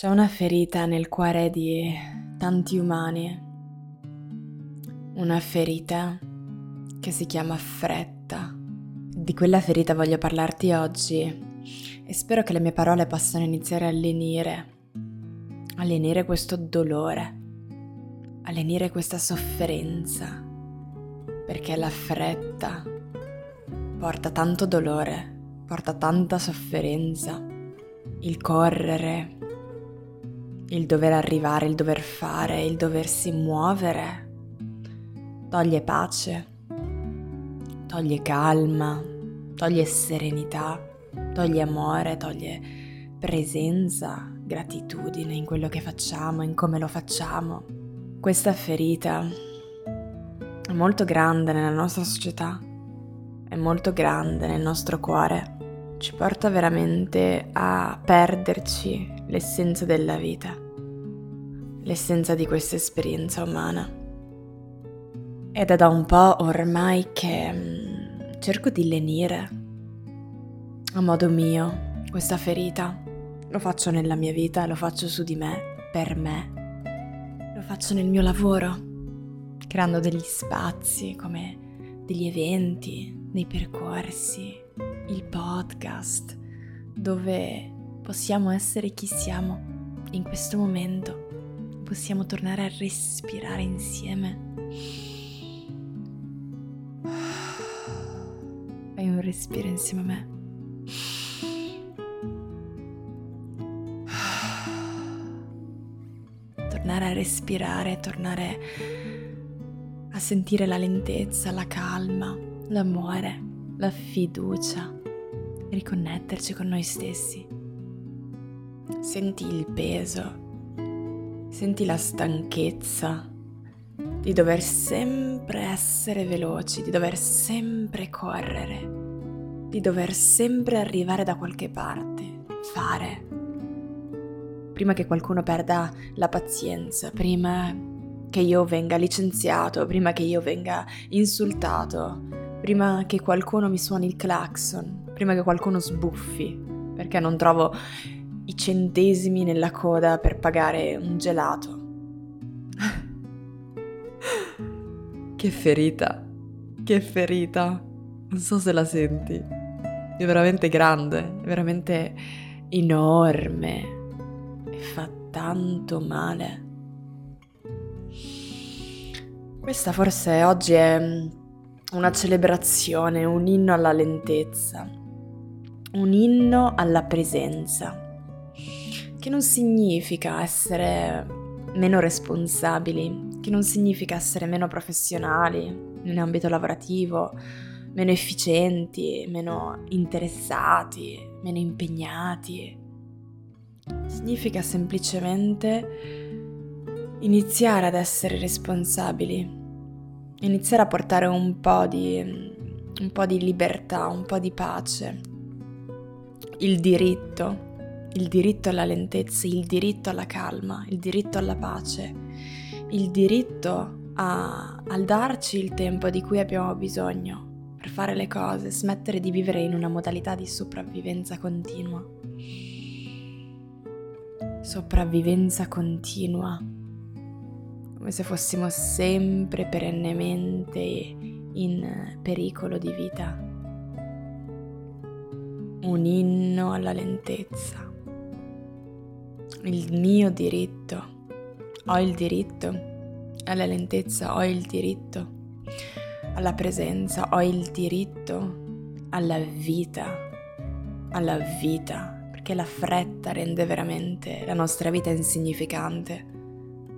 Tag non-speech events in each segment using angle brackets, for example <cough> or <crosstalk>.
C'è una ferita nel cuore di tanti umani, una ferita che si chiama fretta. Di quella ferita voglio parlarti oggi e spero che le mie parole possano iniziare a lenire, a lenire questo dolore, a lenire questa sofferenza, perché la fretta porta tanto dolore, porta tanta sofferenza, il correre, il dover arrivare, il dover fare, il doversi muovere. Toglie pace, toglie calma, toglie serenità, toglie amore, toglie presenza, gratitudine in quello che facciamo, in come lo facciamo. Questa ferita è molto grande nella nostra società, è molto grande nel nostro cuore ci porta veramente a perderci l'essenza della vita, l'essenza di questa esperienza umana. Ed è da un po' ormai che mm, cerco di lenire a modo mio questa ferita. Lo faccio nella mia vita, lo faccio su di me, per me. Lo faccio nel mio lavoro, creando degli spazi come degli eventi, dei percorsi, il podcast dove possiamo essere chi siamo in questo momento, possiamo tornare a respirare insieme. Fai un respiro insieme a me. Tornare a respirare, tornare a sentire la lentezza, la calma, l'amore, la fiducia riconnetterci con noi stessi. Senti il peso, senti la stanchezza di dover sempre essere veloci, di dover sempre correre, di dover sempre arrivare da qualche parte, fare. Prima che qualcuno perda la pazienza, prima che io venga licenziato, prima che io venga insultato, prima che qualcuno mi suoni il clacson, prima che qualcuno sbuffi, perché non trovo i centesimi nella coda per pagare un gelato. <laughs> che ferita, che ferita. Non so se la senti. È veramente grande, è veramente enorme e fa tanto male. Questa forse oggi è una celebrazione, un inno alla lentezza un inno alla presenza, che non significa essere meno responsabili, che non significa essere meno professionali in ambito lavorativo, meno efficienti, meno interessati, meno impegnati. Significa semplicemente iniziare ad essere responsabili, iniziare a portare un po' di, un po di libertà, un po' di pace, il diritto, il diritto alla lentezza, il diritto alla calma, il diritto alla pace, il diritto a, a darci il tempo di cui abbiamo bisogno per fare le cose, smettere di vivere in una modalità di sopravvivenza continua. Sopravvivenza continua, come se fossimo sempre perennemente in pericolo di vita. Un inno alla lentezza. Il mio diritto, ho il diritto alla lentezza, ho il diritto alla presenza, ho il diritto alla vita, alla vita, perché la fretta rende veramente la nostra vita insignificante,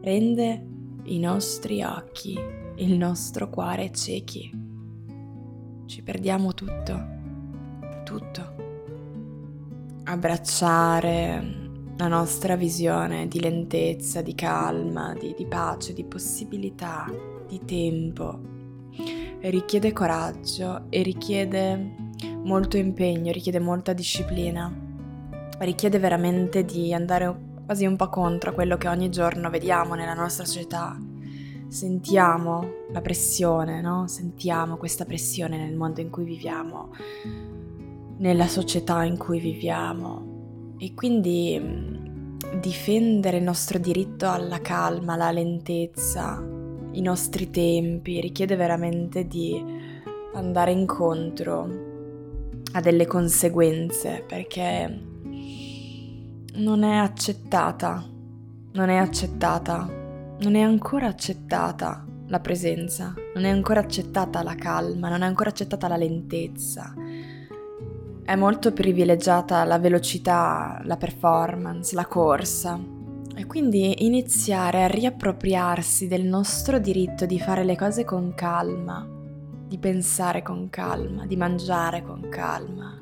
rende i nostri occhi, il nostro cuore ciechi. Ci perdiamo tutto, tutto abbracciare la nostra visione di lentezza, di calma, di, di pace, di possibilità, di tempo. richiede coraggio e richiede molto impegno, richiede molta disciplina, richiede veramente di andare quasi un po' contro quello che ogni giorno vediamo nella nostra società. Sentiamo la pressione, no? Sentiamo questa pressione nel mondo in cui viviamo nella società in cui viviamo e quindi mm, difendere il nostro diritto alla calma, alla lentezza, i nostri tempi, richiede veramente di andare incontro a delle conseguenze perché non è accettata, non è accettata, non è ancora accettata la presenza, non è ancora accettata la calma, non è ancora accettata la lentezza. È molto privilegiata la velocità, la performance, la corsa. E quindi iniziare a riappropriarsi del nostro diritto di fare le cose con calma, di pensare con calma, di mangiare con calma,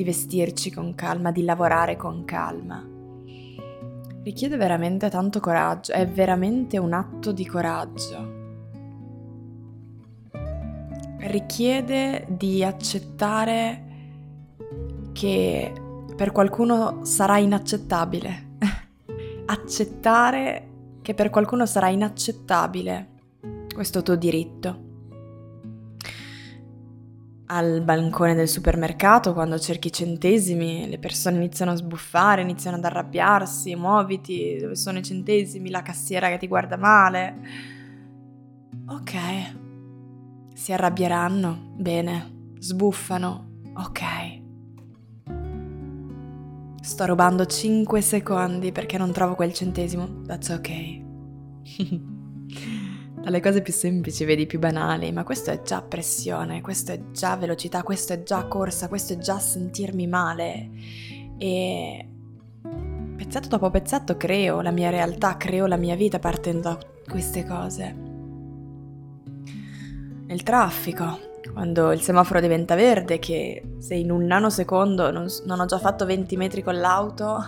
di vestirci con calma, di lavorare con calma. Richiede veramente tanto coraggio, è veramente un atto di coraggio. Richiede di accettare che per qualcuno sarà inaccettabile. <laughs> Accettare che per qualcuno sarà inaccettabile questo tuo diritto al balcone del supermercato, quando cerchi centesimi, le persone iniziano a sbuffare, iniziano ad arrabbiarsi, muoviti, dove sono i centesimi, la cassiera che ti guarda male. Ok, si arrabbieranno, bene, sbuffano, ok. Sto rubando 5 secondi perché non trovo quel centesimo, that's ok. <laughs> dalle cose più semplici, vedi, più banali, ma questo è già pressione, questo è già velocità, questo è già corsa, questo è già sentirmi male. E pezzetto dopo pezzetto creo la mia realtà, creo la mia vita partendo da queste cose. Nel traffico, quando il semaforo diventa verde, che se in un nanosecondo non, non ho già fatto 20 metri con l'auto,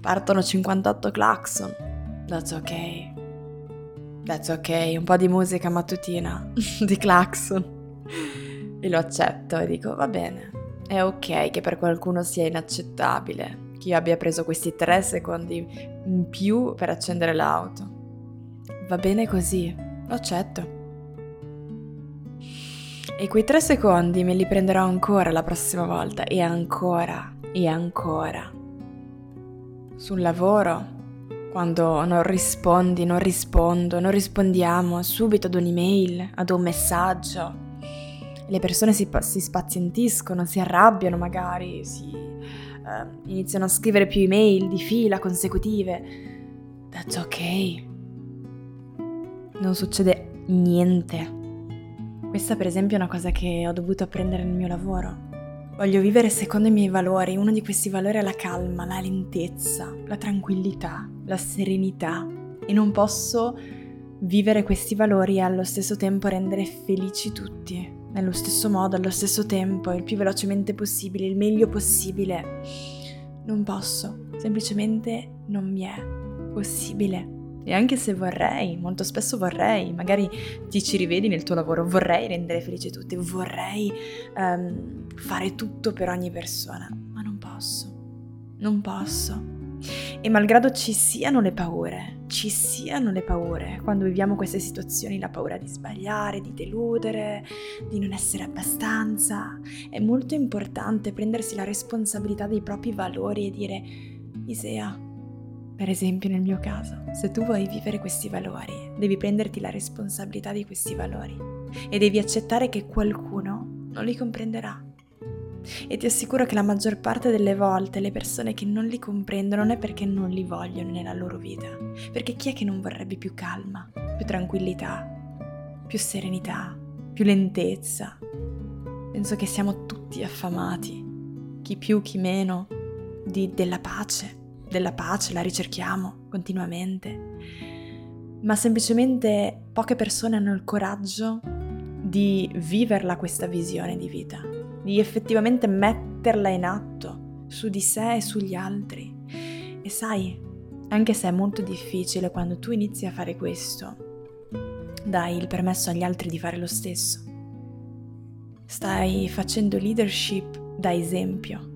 partono 58 clacson. That's ok. That's ok, un po' di musica mattutina, <laughs> di clacson. E lo accetto e dico, va bene, è ok che per qualcuno sia inaccettabile che io abbia preso questi tre secondi in più per accendere l'auto. Va bene così, lo accetto. E quei tre secondi me li prenderò ancora la prossima volta e ancora e ancora. Sul lavoro quando non rispondi, non rispondo, non rispondiamo subito ad un'email, ad un messaggio. Le persone si, si spazientiscono, si arrabbiano magari, si, uh, iniziano a scrivere più email di fila consecutive. That's ok. Non succede niente. Questa per esempio è una cosa che ho dovuto apprendere nel mio lavoro. Voglio vivere secondo i miei valori, uno di questi valori è la calma, la lentezza, la tranquillità, la serenità e non posso vivere questi valori e allo stesso tempo rendere felici tutti, nello stesso modo, allo stesso tempo, il più velocemente possibile, il meglio possibile. Non posso, semplicemente non mi è possibile. E anche se vorrei, molto spesso vorrei, magari ti ci rivedi nel tuo lavoro, vorrei rendere felici tutti, vorrei um, fare tutto per ogni persona, ma non posso, non posso. E malgrado ci siano le paure, ci siano le paure, quando viviamo queste situazioni, la paura di sbagliare, di deludere, di non essere abbastanza, è molto importante prendersi la responsabilità dei propri valori e dire, Isea, per esempio nel mio caso, se tu vuoi vivere questi valori, devi prenderti la responsabilità di questi valori e devi accettare che qualcuno non li comprenderà. E ti assicuro che la maggior parte delle volte le persone che non li comprendono non è perché non li vogliono nella loro vita, perché chi è che non vorrebbe più calma, più tranquillità, più serenità, più lentezza? Penso che siamo tutti affamati, chi più, chi meno, di, della pace della pace, la ricerchiamo continuamente, ma semplicemente poche persone hanno il coraggio di viverla questa visione di vita, di effettivamente metterla in atto su di sé e sugli altri. E sai, anche se è molto difficile quando tu inizi a fare questo, dai il permesso agli altri di fare lo stesso. Stai facendo leadership da esempio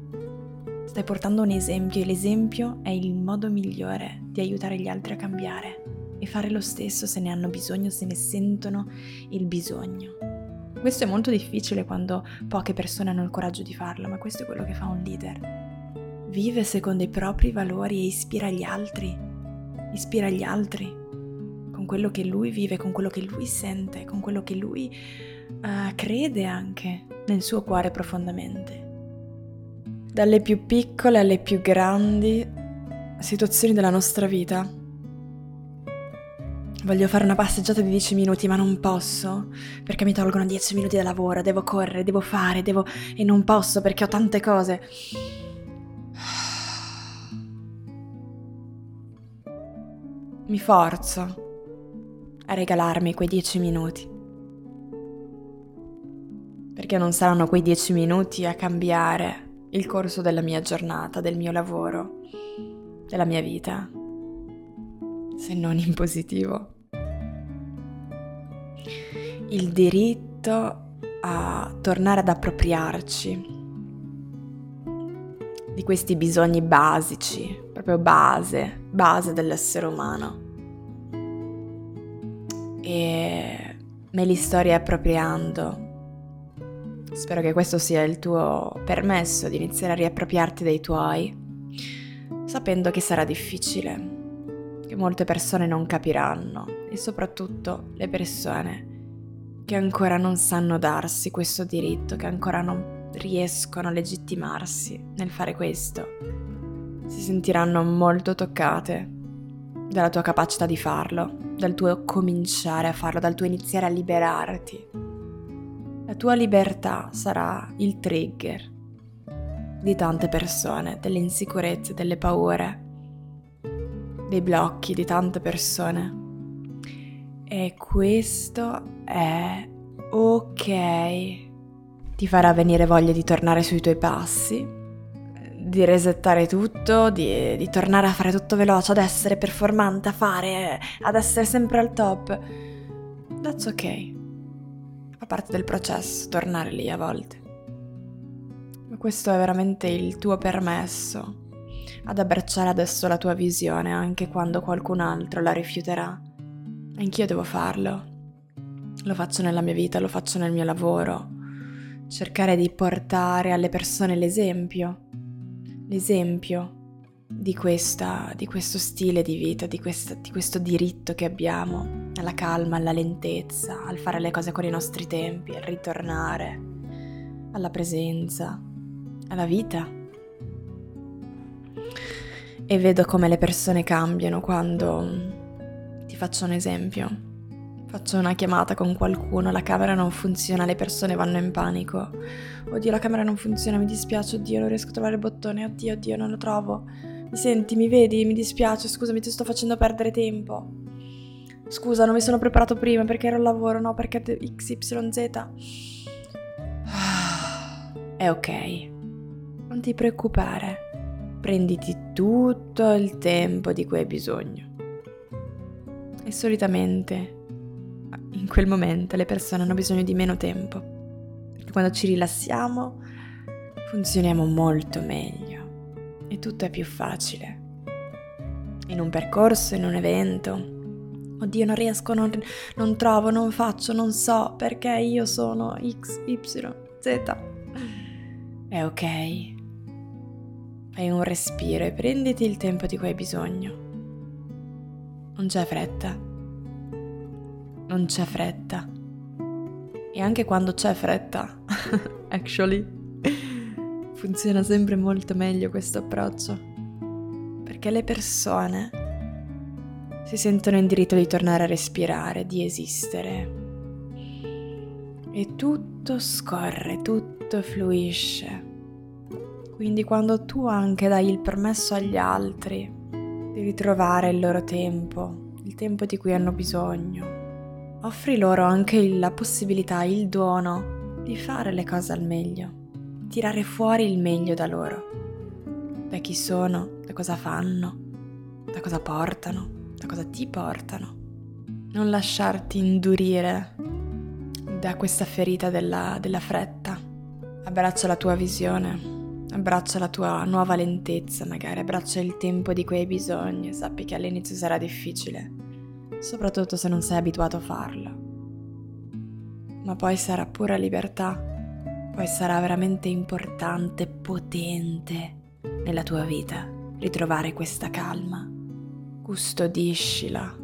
Stai portando un esempio e l'esempio è il modo migliore di aiutare gli altri a cambiare e fare lo stesso se ne hanno bisogno, se ne sentono il bisogno. Questo è molto difficile quando poche persone hanno il coraggio di farlo, ma questo è quello che fa un leader. vive secondo i propri valori e ispira gli altri, ispira gli altri con quello che lui vive, con quello che lui sente, con quello che lui uh, crede anche nel suo cuore profondamente. Dalle più piccole alle più grandi situazioni della nostra vita. Voglio fare una passeggiata di 10 minuti, ma non posso perché mi tolgono 10 minuti da lavoro, devo correre, devo fare, devo... e non posso perché ho tante cose. Mi forzo a regalarmi quei 10 minuti. Perché non saranno quei 10 minuti a cambiare il corso della mia giornata, del mio lavoro, della mia vita, se non in positivo. Il diritto a tornare ad appropriarci di questi bisogni basici, proprio base, base dell'essere umano. E me li sto riappropriando. Spero che questo sia il tuo permesso di iniziare a riappropriarti dei tuoi sapendo che sarà difficile, che molte persone non capiranno e soprattutto le persone che ancora non sanno darsi questo diritto, che ancora non riescono a legittimarsi nel fare questo, si sentiranno molto toccate dalla tua capacità di farlo, dal tuo cominciare a farlo, dal tuo iniziare a liberarti. La tua libertà sarà il trigger di tante persone, delle insicurezze, delle paure, dei blocchi di tante persone. E questo è ok. Ti farà venire voglia di tornare sui tuoi passi, di resettare tutto, di, di, tornare a fare tutto veloce, ad essere performante, a fare, ad essere sempre al top. That's ok. Fa parte del processo tornare lì a volte. Questo è veramente il tuo permesso ad abbracciare adesso la tua visione anche quando qualcun altro la rifiuterà. Anch'io devo farlo. Lo faccio nella mia vita, lo faccio nel mio lavoro. Cercare di portare alle persone l'esempio, l'esempio di, questa, di questo stile di vita, di, questa, di questo diritto che abbiamo alla calma, alla lentezza, al fare le cose con i nostri tempi, al ritornare, alla presenza alla vita. E vedo come le persone cambiano quando ti faccio un esempio. Faccio una chiamata con qualcuno, la camera non funziona, le persone vanno in panico. Oddio, la camera non funziona, mi dispiace, oddio, non riesco a trovare il bottone, oddio, oddio, non lo trovo. Mi senti, mi vedi, mi dispiace, scusami, ti sto facendo perdere tempo. Scusa, non mi sono preparato prima perché ero al lavoro, no, perché XYZ. È ok. Non ti preoccupare, prenditi tutto il tempo di cui hai bisogno. E solitamente, in quel momento, le persone hanno bisogno di meno tempo. Quando ci rilassiamo, funzioniamo molto meglio e tutto è più facile. In un percorso, in un evento, oddio non riesco, non, non, trovo, non faccio, non so perché io sono X, Y, Z. È ok. Fai un respiro e prenditi il tempo di cui hai bisogno. Non c'è fretta. Non c'è fretta. E anche quando c'è fretta, <laughs> actually, funziona sempre molto meglio questo approccio. Perché le persone si sentono in diritto di tornare a respirare, di esistere. E tutto scorre, tutto fluisce quindi quando tu anche dai il permesso agli altri di ritrovare il loro tempo, il tempo di cui hanno bisogno, offri loro anche la possibilità, il dono di fare le cose al meglio, tirare fuori il meglio da loro, da chi sono, da cosa fanno, da cosa portano, da cosa ti portano. Non lasciarti indurire da questa ferita della, della fretta. Abbraccia la tua visione, Abbraccia la tua nuova lentezza, magari abbraccia il tempo di cui hai bisogno e sappi che all'inizio sarà difficile, soprattutto se non sei abituato a farlo. Ma poi sarà pura libertà, poi sarà veramente importante, potente nella tua vita ritrovare questa calma. Custodiscila,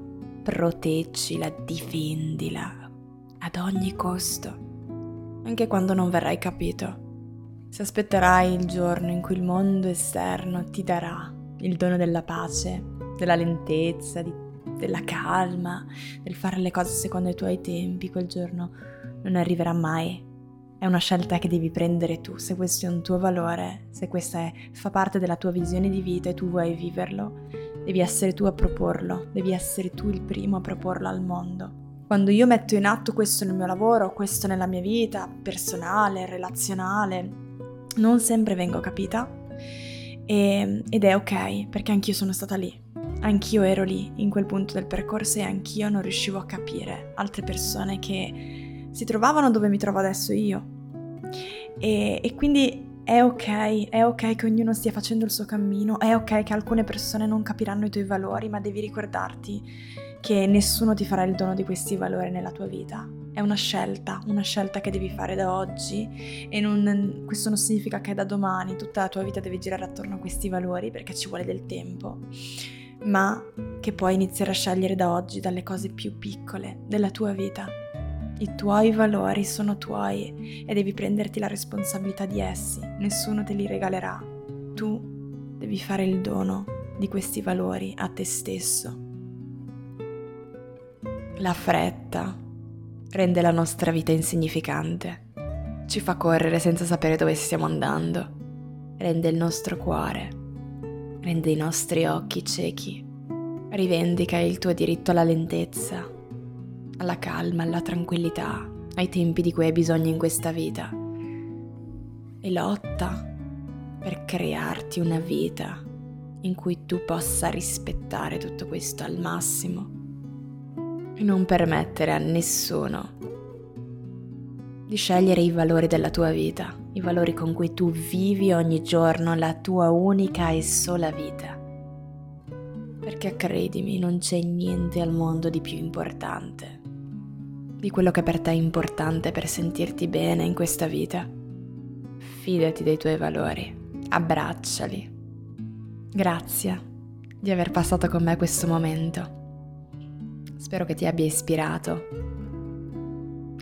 proteggila, difendila ad ogni costo, anche quando non verrai capito. Se aspetterai il giorno in cui il mondo esterno ti darà il dono della pace, della lentezza, di, della calma, del fare le cose secondo i tuoi tempi, quel giorno non arriverà mai. È una scelta che devi prendere tu, se questo è un tuo valore, se questa è, fa parte della tua visione di vita e tu vuoi viverlo, devi essere tu a proporlo, devi essere tu il primo a proporlo al mondo. Quando io metto in atto questo nel mio lavoro, questo nella mia vita personale, relazionale, non sempre vengo capita e, ed è ok perché anch'io sono stata lì, anch'io ero lì in quel punto del percorso e anch'io non riuscivo a capire altre persone che si trovavano dove mi trovo adesso io. E, e quindi è ok, è ok che ognuno stia facendo il suo cammino, è ok che alcune persone non capiranno i tuoi valori, ma devi ricordarti che nessuno ti farà il dono di questi valori nella tua vita. È una scelta, una scelta che devi fare da oggi e non, questo non significa che da domani tutta la tua vita devi girare attorno a questi valori perché ci vuole del tempo, ma che puoi iniziare a scegliere da oggi dalle cose più piccole della tua vita i tuoi valori sono tuoi e devi prenderti la responsabilità di essi, nessuno te li regalerà. Tu devi fare il dono di questi valori a te stesso. La fretta rende la nostra vita insignificante, ci fa correre senza sapere dove stiamo andando, rende il nostro cuore, rende i nostri occhi ciechi, rivendica il tuo diritto alla lentezza alla calma, alla tranquillità, ai tempi di cui hai bisogno in questa vita. E lotta per crearti una vita in cui tu possa rispettare tutto questo al massimo e non permettere a nessuno di scegliere i valori della tua vita, i valori con cui tu vivi ogni giorno la tua unica e sola vita. Perché credimi, non c'è niente al mondo di più importante di quello che per te è importante per sentirti bene in questa vita. Fidati dei tuoi valori, abbracciali. Grazie di aver passato con me questo momento. Spero che ti abbia ispirato,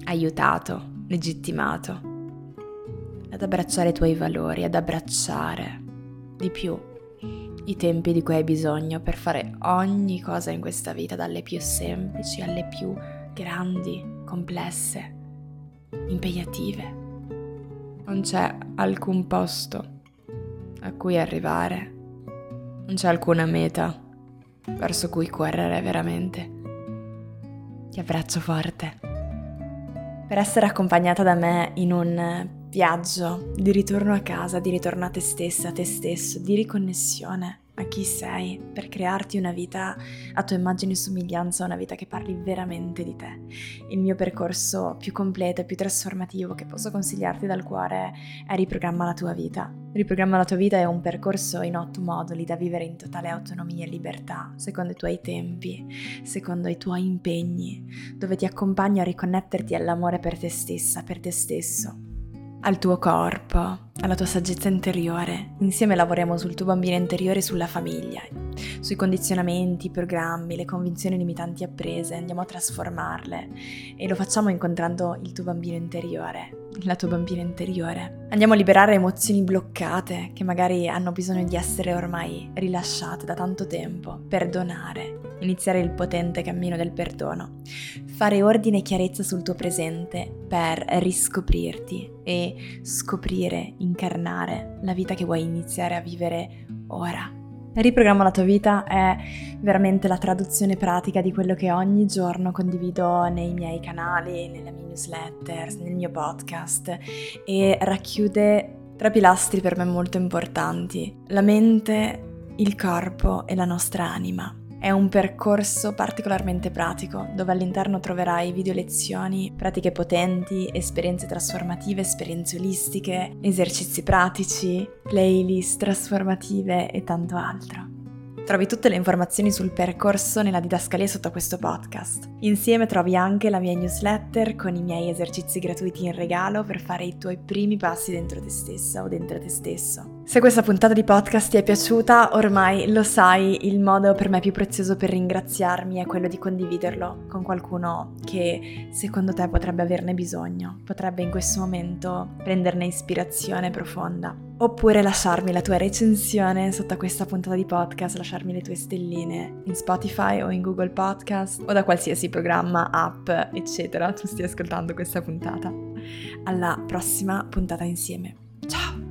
aiutato, legittimato ad abbracciare i tuoi valori, ad abbracciare di più i tempi di cui hai bisogno per fare ogni cosa in questa vita, dalle più semplici alle più grandi, complesse, impegnative. Non c'è alcun posto a cui arrivare, non c'è alcuna meta verso cui correre veramente. Ti abbraccio forte. Per essere accompagnata da me in un viaggio di ritorno a casa, di ritorno a te stessa, a te stesso, di riconnessione a chi sei, per crearti una vita a tua immagine e somiglianza, una vita che parli veramente di te. Il mio percorso più completo e più trasformativo che posso consigliarti dal cuore è Riprogramma la tua vita. Riprogramma la tua vita è un percorso in otto moduli da vivere in totale autonomia e libertà, secondo i tuoi tempi, secondo i tuoi impegni, dove ti accompagno a riconnetterti all'amore per te stessa, per te stesso al tuo corpo, alla tua saggezza interiore. Insieme lavoriamo sul tuo bambino interiore e sulla famiglia, sui condizionamenti, i programmi, le convinzioni limitanti apprese, andiamo a trasformarle. E lo facciamo incontrando il tuo bambino interiore, la tua bambina interiore. Andiamo a liberare emozioni bloccate che magari hanno bisogno di essere ormai rilasciate da tanto tempo, perdonare, iniziare il potente cammino del perdono, fare ordine e chiarezza sul tuo presente per riscoprirti e scoprire, incarnare la vita che vuoi iniziare a vivere ora. Riprogramma la tua vita è veramente la traduzione pratica di quello che ogni giorno condivido nei miei canali, nelle mie newsletter, nel mio podcast e racchiude tre pilastri per me molto importanti, la mente, il corpo e la nostra anima. È un percorso particolarmente pratico, dove all'interno troverai video lezioni, pratiche potenti, esperienze trasformative, esperienze olistiche, esercizi pratici, playlist trasformative e tanto altro. Trovi tutte le informazioni sul percorso nella didascalia sotto questo podcast. Insieme trovi anche la mia newsletter con i miei esercizi gratuiti in regalo per fare i tuoi primi passi dentro te stessa o dentro te stesso. Se questa puntata di podcast ti è piaciuta, ormai lo sai, il modo per me più prezioso per ringraziarmi è quello di condividerlo con qualcuno che secondo te potrebbe averne bisogno, potrebbe in questo momento prenderne ispirazione profonda. Oppure lasciarmi la tua recensione sotto questa puntata di podcast, lasciarmi le tue stelline in Spotify o in Google Podcast o da qualsiasi programma, app, eccetera, tu stia ascoltando questa puntata. Alla prossima puntata insieme. Ciao!